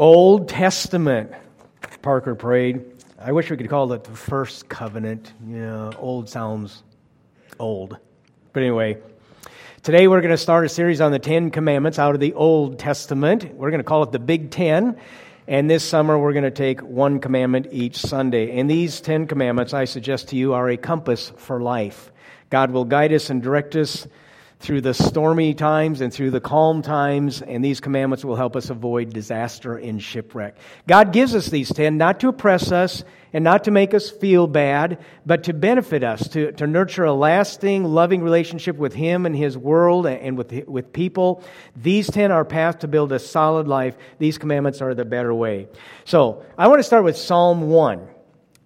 Old Testament. Parker prayed. I wish we could call it the first covenant. Old sounds old. But anyway, today we're going to start a series on the Ten Commandments out of the Old Testament. We're going to call it the Big Ten. And this summer we're going to take one commandment each Sunday. And these Ten Commandments, I suggest to you, are a compass for life. God will guide us and direct us through the stormy times and through the calm times, and these commandments will help us avoid disaster and shipwreck. God gives us these ten not to oppress us and not to make us feel bad, but to benefit us, to, to nurture a lasting, loving relationship with Him and His world and with, with people. These ten are path to build a solid life. These commandments are the better way. So, I want to start with Psalm 1.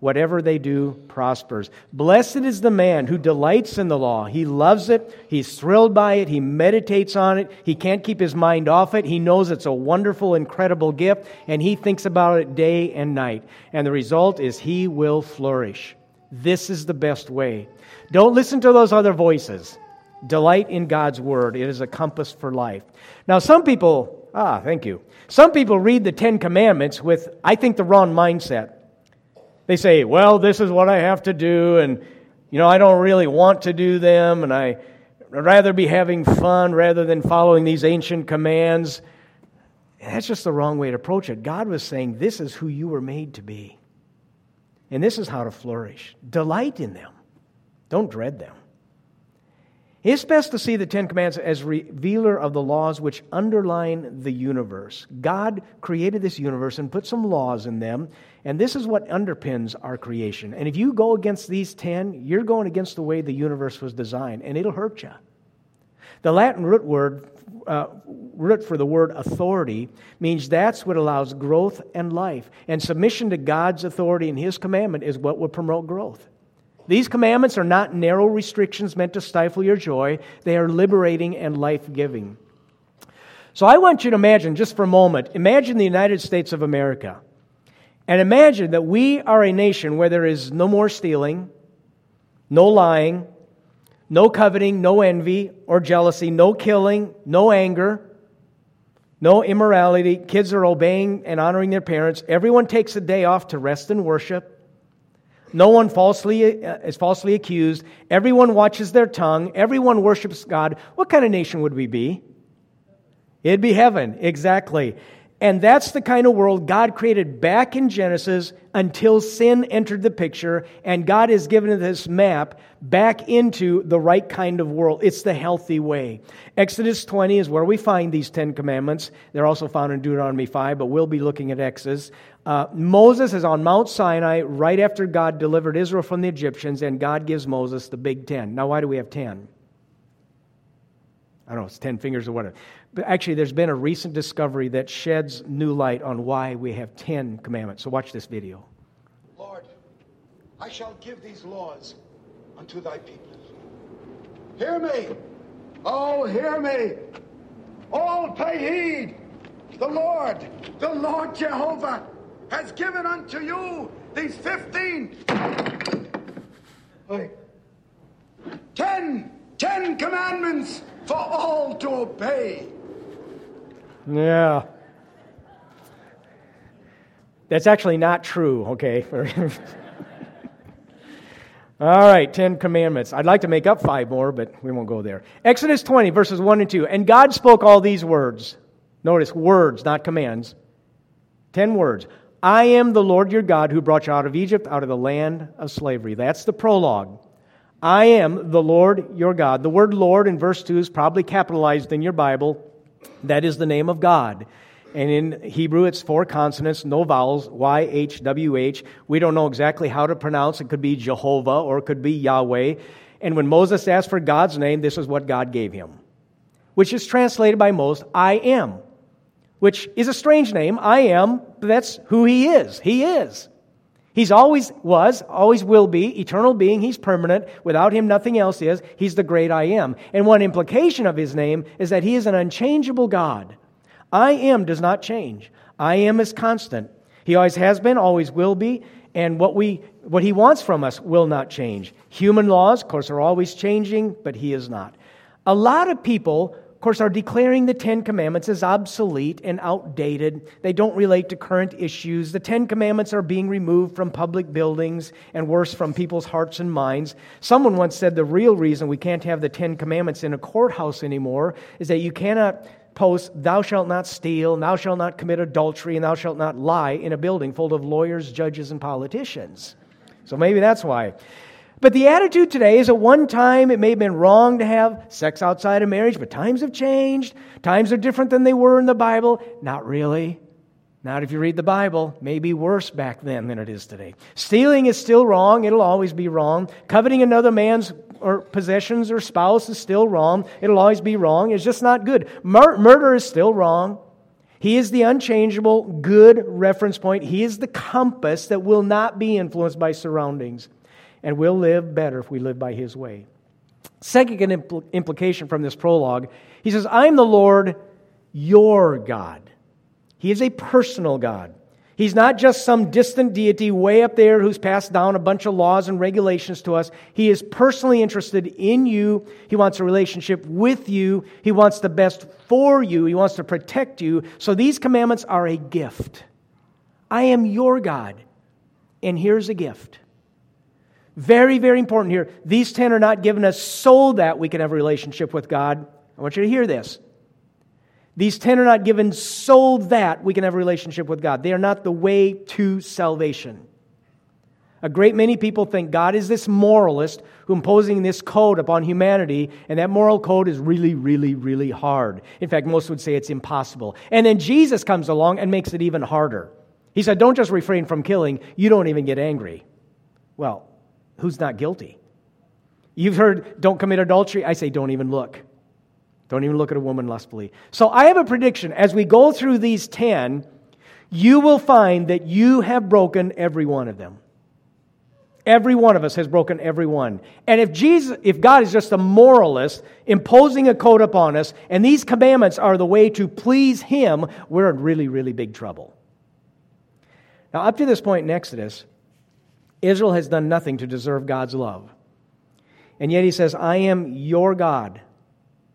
Whatever they do prospers. Blessed is the man who delights in the law. He loves it. He's thrilled by it. He meditates on it. He can't keep his mind off it. He knows it's a wonderful, incredible gift, and he thinks about it day and night. And the result is he will flourish. This is the best way. Don't listen to those other voices. Delight in God's word. It is a compass for life. Now, some people, ah, thank you. Some people read the Ten Commandments with, I think, the wrong mindset. They say, well, this is what I have to do, and, you know, I don't really want to do them, and I rather be having fun rather than following these ancient commands. And that's just the wrong way to approach it. God was saying, this is who you were made to be. And this is how to flourish. Delight in them, don't dread them. It's best to see the Ten Commandments as revealer of the laws which underline the universe. God created this universe and put some laws in them, and this is what underpins our creation. And if you go against these ten, you're going against the way the universe was designed, and it'll hurt you. The Latin root word, uh, root for the word authority, means that's what allows growth and life. And submission to God's authority and His commandment is what will promote growth. These commandments are not narrow restrictions meant to stifle your joy, they are liberating and life giving. So I want you to imagine, just for a moment, imagine the United States of America. And imagine that we are a nation where there is no more stealing, no lying, no coveting, no envy or jealousy, no killing, no anger, no immorality. Kids are obeying and honoring their parents. Everyone takes a day off to rest and worship. No one falsely uh, is falsely accused. Everyone watches their tongue. Everyone worships God. What kind of nation would we be? It'd be heaven, exactly. And that's the kind of world God created back in Genesis until sin entered the picture, and God has given this map back into the right kind of world. It's the healthy way. Exodus 20 is where we find these Ten Commandments. They're also found in Deuteronomy 5, but we'll be looking at Exodus. Uh, Moses is on Mount Sinai right after God delivered Israel from the Egyptians, and God gives Moses the Big Ten. Now, why do we have ten? I don't know, it's 10 fingers or whatever. But actually, there's been a recent discovery that sheds new light on why we have 10 commandments. So watch this video. Lord, I shall give these laws unto thy people. Hear me. Oh, hear me. All pay heed. The Lord, the Lord Jehovah, has given unto you these 15. Wait. 10, 10 commandments for all to obey. Yeah. That's actually not true, okay? All right, Ten Commandments. I'd like to make up five more, but we won't go there. Exodus 20, verses 1 and 2. And God spoke all these words. Notice words, not commands. Ten words. I am the Lord your God who brought you out of Egypt, out of the land of slavery. That's the prologue. I am the Lord your God. The word Lord in verse 2 is probably capitalized in your Bible. That is the name of God. And in Hebrew, it's four consonants, no vowels, Y, H, W, H. We don't know exactly how to pronounce. It could be Jehovah or it could be Yahweh. And when Moses asked for God's name, this is what God gave him, which is translated by most, I am, which is a strange name. I am, but that's who he is. He is. He's always was, always will be, eternal being. He's permanent. Without him, nothing else is. He's the great I am. And one implication of his name is that he is an unchangeable God. I am does not change. I am is constant. He always has been, always will be, and what we what he wants from us will not change. Human laws, of course, are always changing, but he is not. A lot of people of course, are declaring the Ten Commandments as obsolete and outdated. They don't relate to current issues. The Ten Commandments are being removed from public buildings and worse, from people's hearts and minds. Someone once said the real reason we can't have the Ten Commandments in a courthouse anymore is that you cannot post, Thou shalt not steal, Thou shalt not commit adultery, and Thou shalt not lie in a building full of lawyers, judges, and politicians. So maybe that's why. But the attitude today is at one time it may have been wrong to have sex outside of marriage, but times have changed. Times are different than they were in the Bible. Not really. Not if you read the Bible. Maybe worse back then than it is today. Stealing is still wrong. It'll always be wrong. Coveting another man's or possessions or spouse is still wrong. It'll always be wrong. It's just not good. Mur- murder is still wrong. He is the unchangeable, good reference point. He is the compass that will not be influenced by surroundings and we'll live better if we live by his way. Second impl- implication from this prologue, he says, I'm the Lord your God. He is a personal God. He's not just some distant deity way up there who's passed down a bunch of laws and regulations to us. He is personally interested in you. He wants a relationship with you. He wants the best for you. He wants to protect you. So these commandments are a gift. I am your God, and here's a gift. Very, very important here. These 10 are not given us so that we can have a relationship with God. I want you to hear this. These 10 are not given so that we can have a relationship with God. They are not the way to salvation. A great many people think God is this moralist who imposing this code upon humanity, and that moral code is really, really, really hard. In fact, most would say it's impossible. And then Jesus comes along and makes it even harder. He said, Don't just refrain from killing, you don't even get angry. Well, who's not guilty? You've heard, don't commit adultery. I say, don't even look. Don't even look at a woman lustfully. So I have a prediction. As we go through these 10, you will find that you have broken every one of them. Every one of us has broken every one. And if Jesus, if God is just a moralist imposing a code upon us, and these commandments are the way to please Him, we're in really, really big trouble. Now, up to this point in Exodus, Israel has done nothing to deserve God's love. And yet he says, I am your God.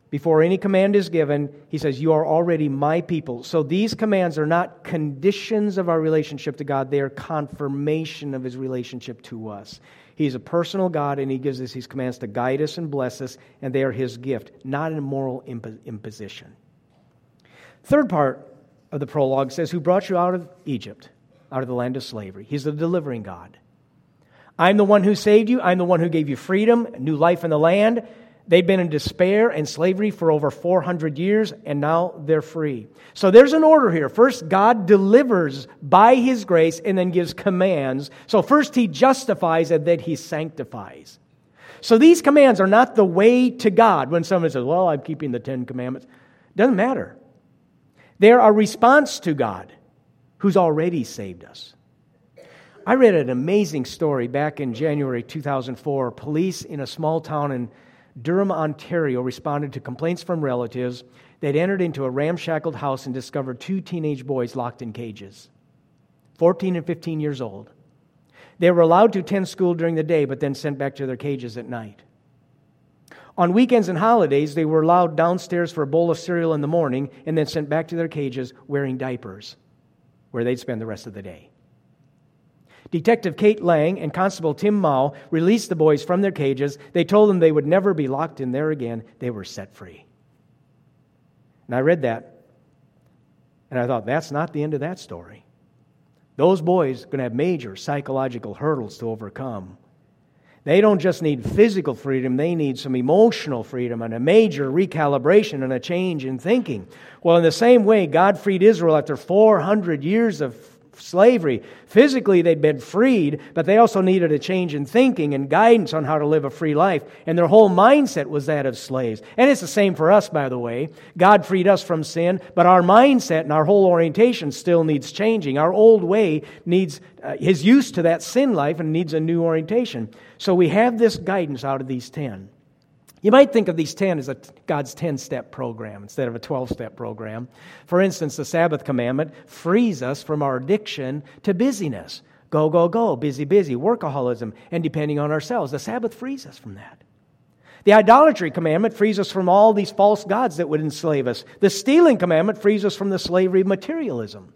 Before any command is given, he says, You are already my people. So these commands are not conditions of our relationship to God, they are confirmation of his relationship to us. He's a personal God, and he gives us these commands to guide us and bless us, and they are his gift, not a moral imposition. Third part of the prologue says, Who brought you out of Egypt, out of the land of slavery? He's the delivering God. I'm the one who saved you. I'm the one who gave you freedom, new life in the land. They've been in despair and slavery for over 400 years, and now they're free. So there's an order here. First, God delivers by His grace and then gives commands. So first, He justifies and then He sanctifies. So these commands are not the way to God. When someone says, Well, I'm keeping the Ten Commandments, doesn't matter. They're a response to God who's already saved us. I read an amazing story back in January 2004. Police in a small town in Durham, Ontario responded to complaints from relatives. They'd entered into a ramshackled house and discovered two teenage boys locked in cages, 14 and 15 years old. They were allowed to attend school during the day, but then sent back to their cages at night. On weekends and holidays, they were allowed downstairs for a bowl of cereal in the morning and then sent back to their cages wearing diapers, where they'd spend the rest of the day. Detective Kate Lang and Constable Tim Mao released the boys from their cages. They told them they would never be locked in there again. They were set free. And I read that, and I thought, that's not the end of that story. Those boys are going to have major psychological hurdles to overcome. They don't just need physical freedom, they need some emotional freedom and a major recalibration and a change in thinking. Well, in the same way, God freed Israel after 400 years of slavery. Physically, they'd been freed, but they also needed a change in thinking and guidance on how to live a free life. And their whole mindset was that of slaves. And it's the same for us, by the way. God freed us from sin, but our mindset and our whole orientation still needs changing. Our old way needs uh, is used to that sin life and needs a new orientation. So we have this guidance out of these 10. You might think of these 10 as a, God's 10 step program instead of a 12 step program. For instance, the Sabbath commandment frees us from our addiction to busyness. Go, go, go, busy, busy, workaholism, and depending on ourselves. The Sabbath frees us from that. The idolatry commandment frees us from all these false gods that would enslave us. The stealing commandment frees us from the slavery of materialism.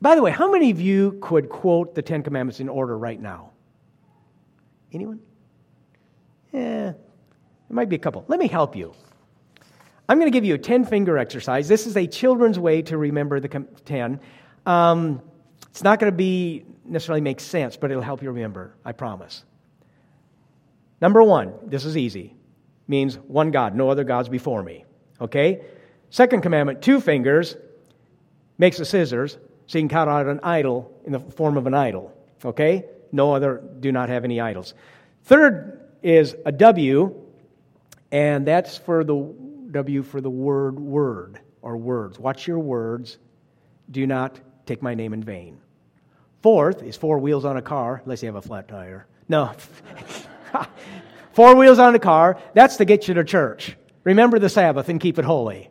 By the way, how many of you could quote the Ten Commandments in order right now? Anyone? Yeah, there might be a couple. Let me help you. I'm going to give you a 10 finger exercise. This is a children's way to remember the 10. Um, it's not going to be necessarily make sense, but it'll help you remember, I promise. Number one, this is easy. Means one God, no other gods before me. Okay? Second commandment, two fingers, makes the scissors, so you can cut out an idol in the form of an idol. Okay? No other, do not have any idols. Third is a W, and that's for the W for the word word or words. Watch your words. Do not take my name in vain. Fourth is four wheels on a car, unless you have a flat tire. No. four wheels on a car, that's to get you to church. Remember the Sabbath and keep it holy.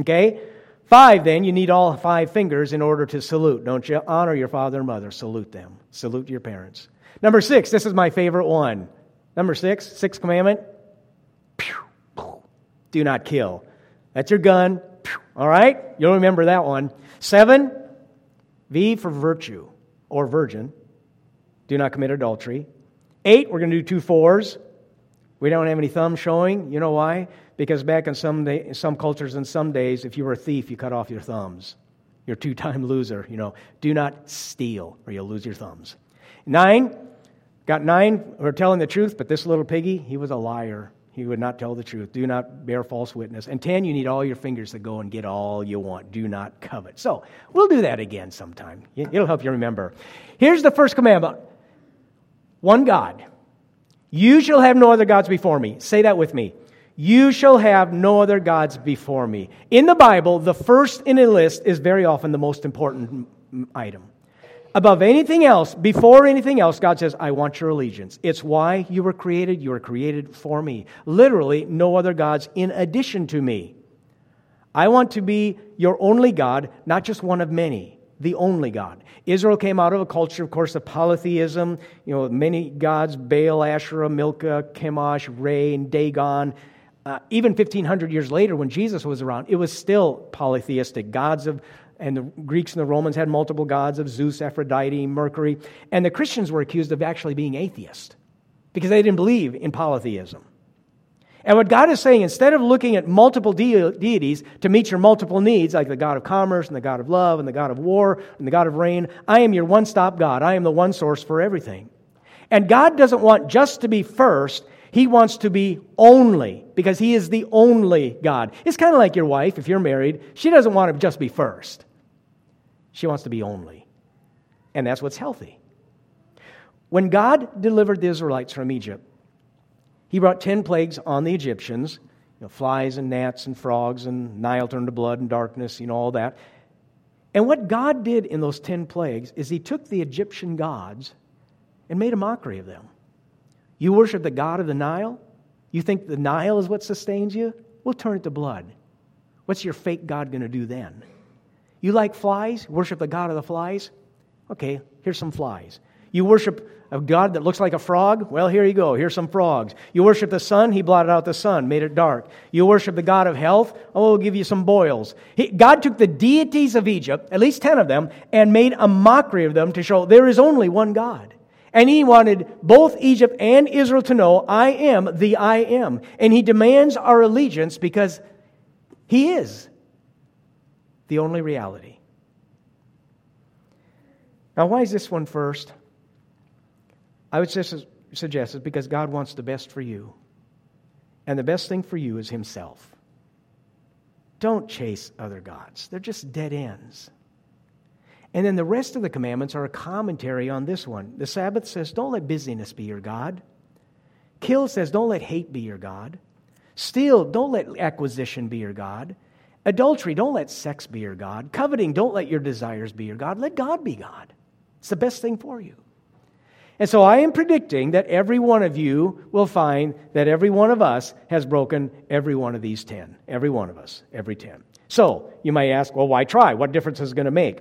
Okay? Five, then, you need all five fingers in order to salute. Don't you honor your father and mother? Salute them. Salute your parents. Number six, this is my favorite one. Number six, sixth commandment do not kill. That's your gun. All right? You'll remember that one. Seven, V for virtue or virgin. Do not commit adultery. Eight, we're going to do two fours. We don't have any thumbs showing. You know why? Because back in some, day, some cultures and some days, if you were a thief, you cut off your thumbs. You're a two time loser. You know, do not steal or you'll lose your thumbs. Nine, Got nine who are telling the truth, but this little piggy, he was a liar. He would not tell the truth. Do not bear false witness. And 10, you need all your fingers to go and get all you want. Do not covet. So we'll do that again sometime. It'll help you remember. Here's the first commandment one God. You shall have no other gods before me. Say that with me. You shall have no other gods before me. In the Bible, the first in a list is very often the most important item above anything else, before anything else, God says, I want your allegiance. It's why you were created. You were created for me. Literally, no other gods in addition to me. I want to be your only God, not just one of many, the only God. Israel came out of a culture, of course, of polytheism. You know, many gods Baal, Asherah, Milcah, Chemosh, Re, and Dagon. Uh, even 1,500 years later, when Jesus was around, it was still polytheistic. Gods of and the Greeks and the Romans had multiple gods of Zeus, Aphrodite, Mercury. And the Christians were accused of actually being atheist because they didn't believe in polytheism. And what God is saying, instead of looking at multiple de- deities to meet your multiple needs, like the God of commerce and the God of love and the God of war and the God of rain, I am your one stop God. I am the one source for everything. And God doesn't want just to be first, He wants to be only because He is the only God. It's kind of like your wife, if you're married, she doesn't want to just be first. She wants to be only. And that's what's healthy. When God delivered the Israelites from Egypt, he brought 10 plagues on the Egyptians you know, flies and gnats and frogs and Nile turned to blood and darkness, you know, all that. And what God did in those 10 plagues is he took the Egyptian gods and made a mockery of them. You worship the God of the Nile? You think the Nile is what sustains you? We'll turn it to blood. What's your fake God going to do then? You like flies? Worship the God of the flies? Okay, here's some flies. You worship a God that looks like a frog? Well, here you go. Here's some frogs. You worship the sun? He blotted out the sun, made it dark. You worship the God of health? Oh, we'll give you some boils. He, God took the deities of Egypt, at least 10 of them, and made a mockery of them to show there is only one God. And he wanted both Egypt and Israel to know, I am the I am. And he demands our allegiance because he is the only reality. Now, why is this one first? I would just suggest it's because God wants the best for you. And the best thing for you is Himself. Don't chase other gods, they're just dead ends. And then the rest of the commandments are a commentary on this one. The Sabbath says, Don't let busyness be your God. Kill says, Don't let hate be your God. Steal, don't let acquisition be your God. Adultery, don't let sex be your God. Coveting, don't let your desires be your God. Let God be God. It's the best thing for you. And so I am predicting that every one of you will find that every one of us has broken every one of these 10. Every one of us, every 10. So you might ask, well, why try? What difference is it going to make?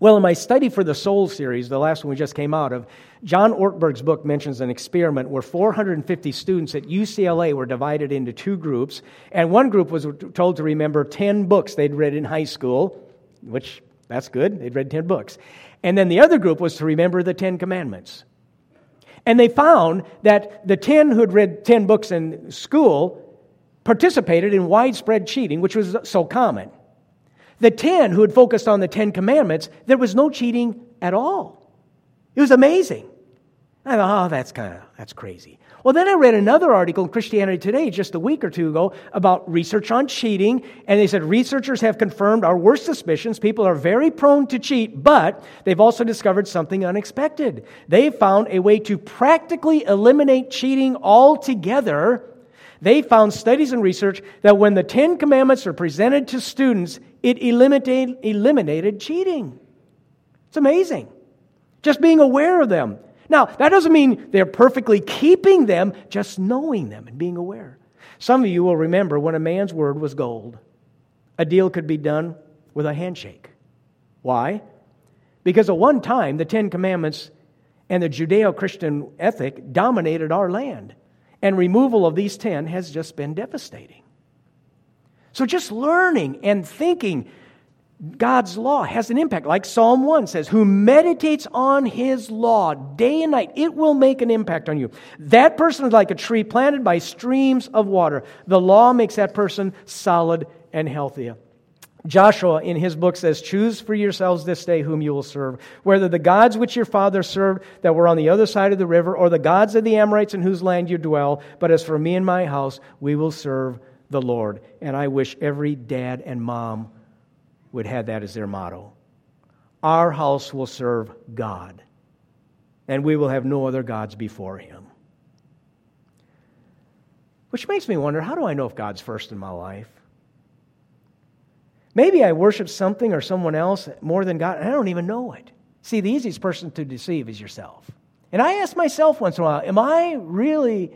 Well, in my study for the Soul series, the last one we just came out of, John Ortberg's book mentions an experiment where 450 students at UCLA were divided into two groups, and one group was told to remember 10 books they'd read in high school, which that's good, they'd read 10 books. And then the other group was to remember the 10 commandments. And they found that the 10 who had read 10 books in school participated in widespread cheating, which was so common. The 10 who had focused on the 10 commandments, there was no cheating at all. It was amazing. I thought, oh, that's kind of, that's crazy. Well, then I read another article in Christianity Today just a week or two ago about research on cheating, and they said researchers have confirmed our worst suspicions. People are very prone to cheat, but they've also discovered something unexpected. They found a way to practically eliminate cheating altogether. They found studies and research that when the Ten Commandments are presented to students, it eliminated, eliminated cheating. It's amazing. Just being aware of them. Now, that doesn't mean they're perfectly keeping them, just knowing them and being aware. Some of you will remember when a man's word was gold, a deal could be done with a handshake. Why? Because at one time, the Ten Commandments and the Judeo Christian ethic dominated our land, and removal of these ten has just been devastating. So just learning and thinking God's law has an impact. Like Psalm 1 says, who meditates on his law day and night, it will make an impact on you. That person is like a tree planted by streams of water. The law makes that person solid and healthy. Joshua in his book says, Choose for yourselves this day whom you will serve, whether the gods which your fathers served that were on the other side of the river, or the gods of the Amorites in whose land you dwell. But as for me and my house, we will serve the Lord. And I wish every dad and mom would have that as their motto. Our house will serve God, and we will have no other gods before Him. Which makes me wonder how do I know if God's first in my life? Maybe I worship something or someone else more than God, and I don't even know it. See, the easiest person to deceive is yourself. And I ask myself once in a while, am I really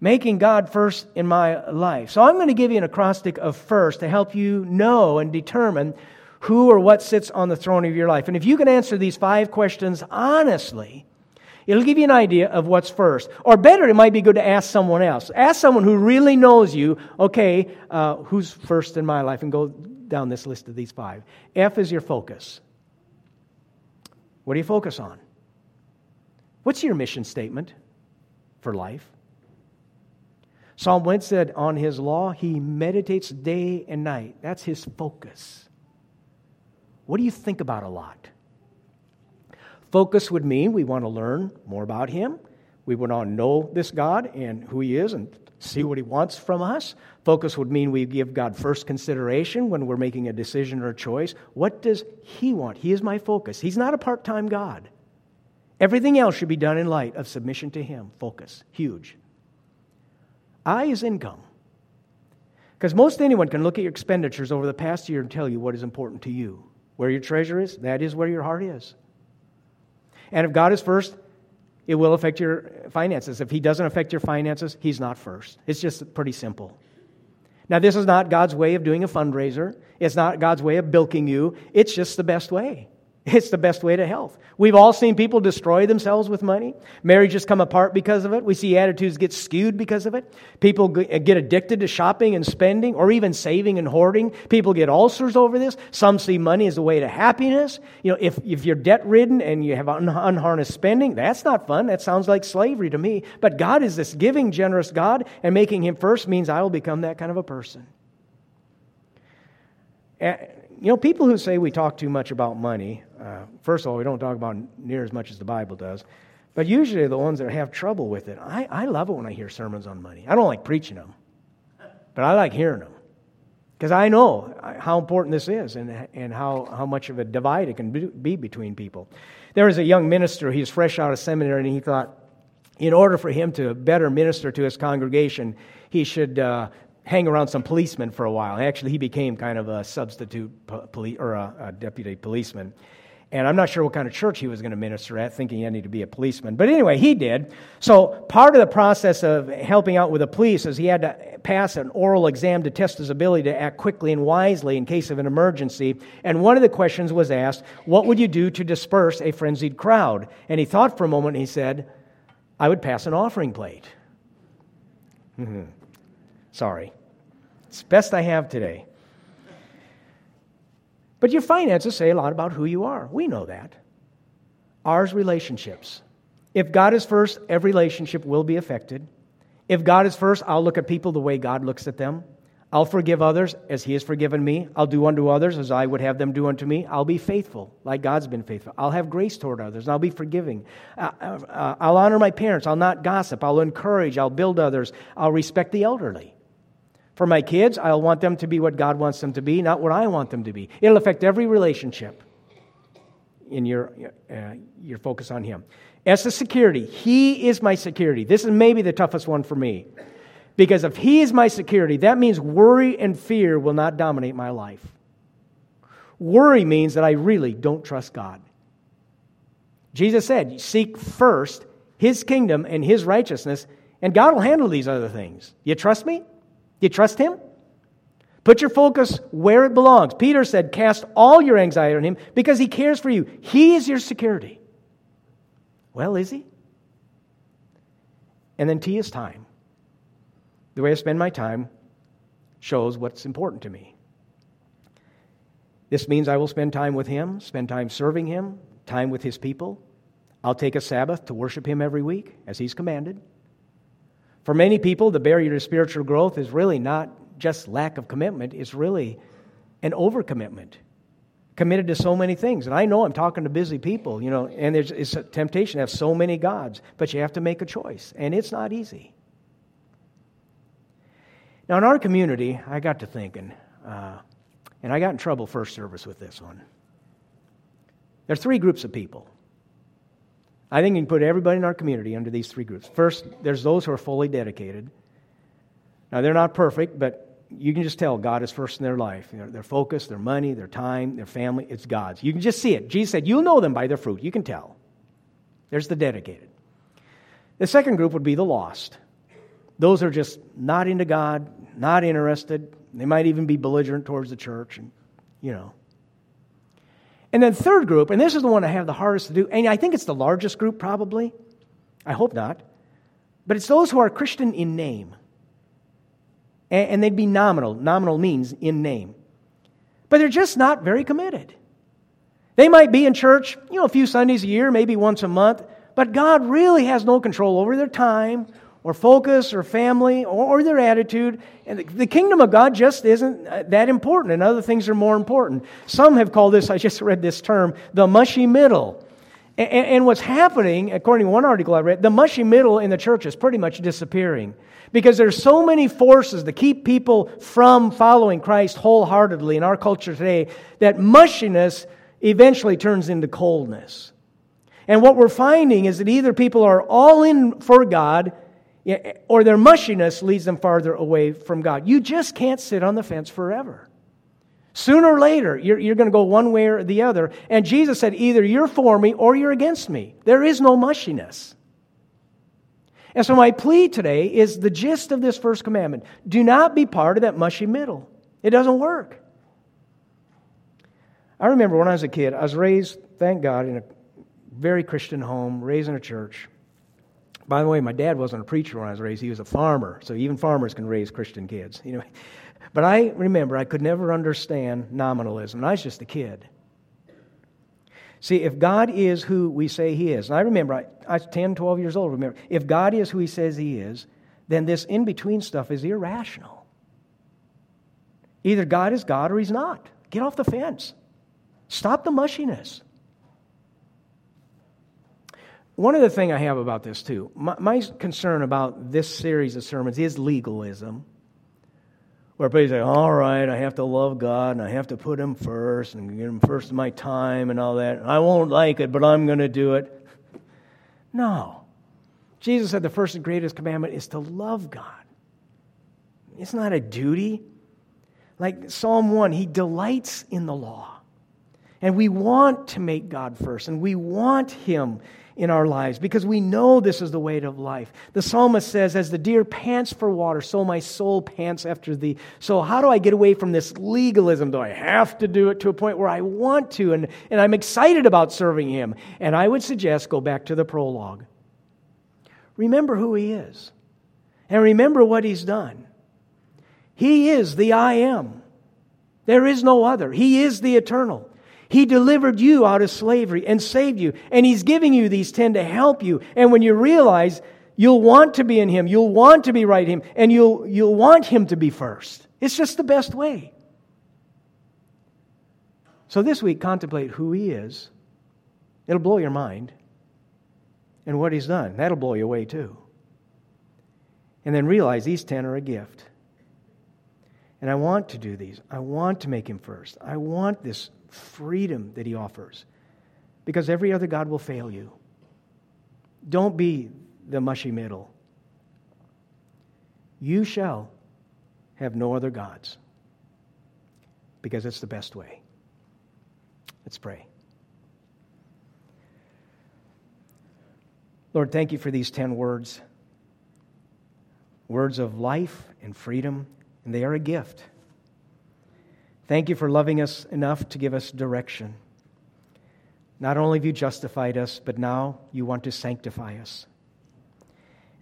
making God first in my life. So I'm going to give you an acrostic of first to help you know and determine who or what sits on the throne of your life. And if you can answer these five questions honestly, it'll give you an idea of what's first. Or better, it might be good to ask someone else. Ask someone who really knows you, okay, uh, who's first in my life? And go down this list of these five. F is your focus. What do you focus on? What's your mission statement for life? Psalm 1 said, On his law he meditates day and night. That's his focus. What do you think about a lot? Focus would mean we want to learn more about him. We want to know this God and who he is and see what he wants from us. Focus would mean we give God first consideration when we're making a decision or a choice. What does he want? He is my focus. He's not a part time God. Everything else should be done in light of submission to him. Focus. Huge. I is income. Because most anyone can look at your expenditures over the past year and tell you what is important to you. Where your treasure is, that is where your heart is. And if God is first, it will affect your finances. If He doesn't affect your finances, He's not first. It's just pretty simple. Now, this is not God's way of doing a fundraiser. It's not God's way of bilking you. It's just the best way. It's the best way to health. We've all seen people destroy themselves with money. Marriages come apart because of it. We see attitudes get skewed because of it. People uh, get addicted to shopping and spending or even saving and hoarding. People get ulcers over this. Some see money as a way to happiness. You know, if, if you're debt ridden and you have un- unharnessed spending, that's not fun. That sounds like slavery to me. But God is this giving, generous God, and making Him first means I will become that kind of a person. You know, people who say we talk too much about money, uh, first of all, we don't talk about near as much as the Bible does, but usually the ones that have trouble with it. I, I love it when I hear sermons on money. I don't like preaching them, but I like hearing them. Because I know how important this is and, and how, how much of a divide it can be between people. There was a young minister, he was fresh out of seminary, and he thought, in order for him to better minister to his congregation, he should uh, hang around some policemen for a while. Actually, he became kind of a substitute police or a, a deputy policeman. And I'm not sure what kind of church he was going to minister at, thinking he needed to be a policeman. But anyway, he did. So part of the process of helping out with the police is he had to pass an oral exam to test his ability to act quickly and wisely in case of an emergency. And one of the questions was asked, What would you do to disperse a frenzied crowd? And he thought for a moment and he said, I would pass an offering plate. Mm-hmm. Sorry. It's best I have today. But your finances say a lot about who you are. We know that. Ours, relationships. If God is first, every relationship will be affected. If God is first, I'll look at people the way God looks at them. I'll forgive others as He has forgiven me. I'll do unto others as I would have them do unto me. I'll be faithful like God's been faithful. I'll have grace toward others and I'll be forgiving. Uh, uh, I'll honor my parents. I'll not gossip. I'll encourage. I'll build others. I'll respect the elderly. For my kids, I'll want them to be what God wants them to be, not what I want them to be. It'll affect every relationship in your, uh, your focus on Him. As a security, He is my security. This is maybe the toughest one for me. Because if He is my security, that means worry and fear will not dominate my life. Worry means that I really don't trust God. Jesus said, Seek first His kingdom and His righteousness, and God will handle these other things. You trust me? You trust Him? Put your focus where it belongs. Peter said, Cast all your anxiety on Him because He cares for you. He is your security. Well, is He? And then T is time. The way I spend my time shows what's important to me. This means I will spend time with Him, spend time serving Him, time with His people. I'll take a Sabbath to worship Him every week, as He's commanded. For many people, the barrier to spiritual growth is really not just lack of commitment, it's really an overcommitment. Committed to so many things. And I know I'm talking to busy people, you know, and there's it's a temptation to have so many gods, but you have to make a choice, and it's not easy. Now, in our community, I got to thinking, uh, and I got in trouble first service with this one. There are three groups of people. I think you can put everybody in our community under these three groups. First, there's those who are fully dedicated. Now, they're not perfect, but you can just tell God is first in their life. Their, their focus, their money, their time, their family, it's God's. You can just see it. Jesus said, You'll know them by their fruit. You can tell. There's the dedicated. The second group would be the lost. Those are just not into God, not interested. They might even be belligerent towards the church, and you know. And then third group, and this is the one I have the hardest to do, and I think it's the largest group probably. I hope not. But it's those who are Christian in name. And, they'd be nominal. Nominal means in name. But they're just not very committed. They might be in church, you know, a few Sundays a year, maybe once a month, but God really has no control over their time or focus or family or, their attitude. And the, the, kingdom of God just isn't uh, that important, and other things are more important. Some have called this, I just read this term, the mushy middle. And, and what's happening, according to one article I read, the mushy middle in the church is pretty much disappearing. Because there's so many forces that keep people from following Christ wholeheartedly in our culture today that mushiness eventually turns into coldness. And what we're finding is that either people are all in for God or their mushiness leads them farther away from God. You just can't sit on the fence forever. Sooner or later, you're, you're going to go one way or the other. And Jesus said, either you're for me or you're against me. There is no mushiness. And so, my plea today is the gist of this first commandment do not be part of that mushy middle. It doesn't work. I remember when I was a kid, I was raised, thank God, in a very Christian home, raised in a church. By the way, my dad wasn't a preacher when I was raised, he was a farmer. So even farmers can raise Christian kids. You know? But I remember I could never understand nominalism. I was just a kid. See, if God is who we say He is, and I remember I, I was 10, 12 years old, remember, if God is who He says He is, then this in between stuff is irrational. Either God is God or He's not. Get off the fence. Stop the mushiness. One other thing I have about this, too, my, my, concern about this series of sermons is legalism. Where people say, all right, I have to love God and I have to put Him first and give Him first my time and all that. I won't like it, but I'm going to do it. No. Jesus said the first and greatest commandment is to love God. It's not a duty. Like Psalm 1, He delights in the law. And we want to make God first, and we want Him in our lives because we know this is the way of life. The psalmist says, As the deer pants for water, so my soul pants after thee. So, how do I get away from this legalism? Do I have to do it to a point where I want to and, and I'm excited about serving Him? And I would suggest go back to the prologue. Remember who He is, and remember what He's done. He is the I am. There is no other. He is the eternal. He delivered you out of slavery and saved you. And He's giving you these 10 to help you. And when you realize you'll want to be in Him, you'll want to be right Him, and you'll, you'll want Him to be first. It's just the best way. So this week, contemplate who He is. It'll blow your mind. And what He's done. That'll blow you away too. And then realize these 10 are a gift. And I want to do these. I want to make Him first. I want this freedom that he offers. Because every other God will fail you. Don't be the mushy middle. You shall have no other gods. Because it's the best way. Let's pray. Lord, thank you for these 10 words. Words of life and freedom, and they are a gift. Thank you for loving us enough to give us direction. Not only have you justified us, but now you want to sanctify us.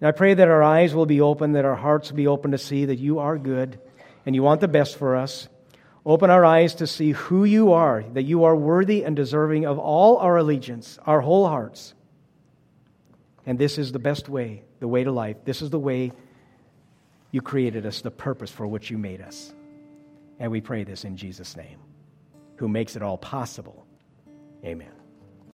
And I pray that our eyes will be open, that our hearts will be open to see that you are good and you want the best for us. Open our eyes to see who you are, that you are worthy and deserving of all our allegiance, our whole hearts. And this is the best way, the way to life. This is the way you created us, the purpose for which you made us. And we pray this in Jesus' name, who makes it all possible. Amen.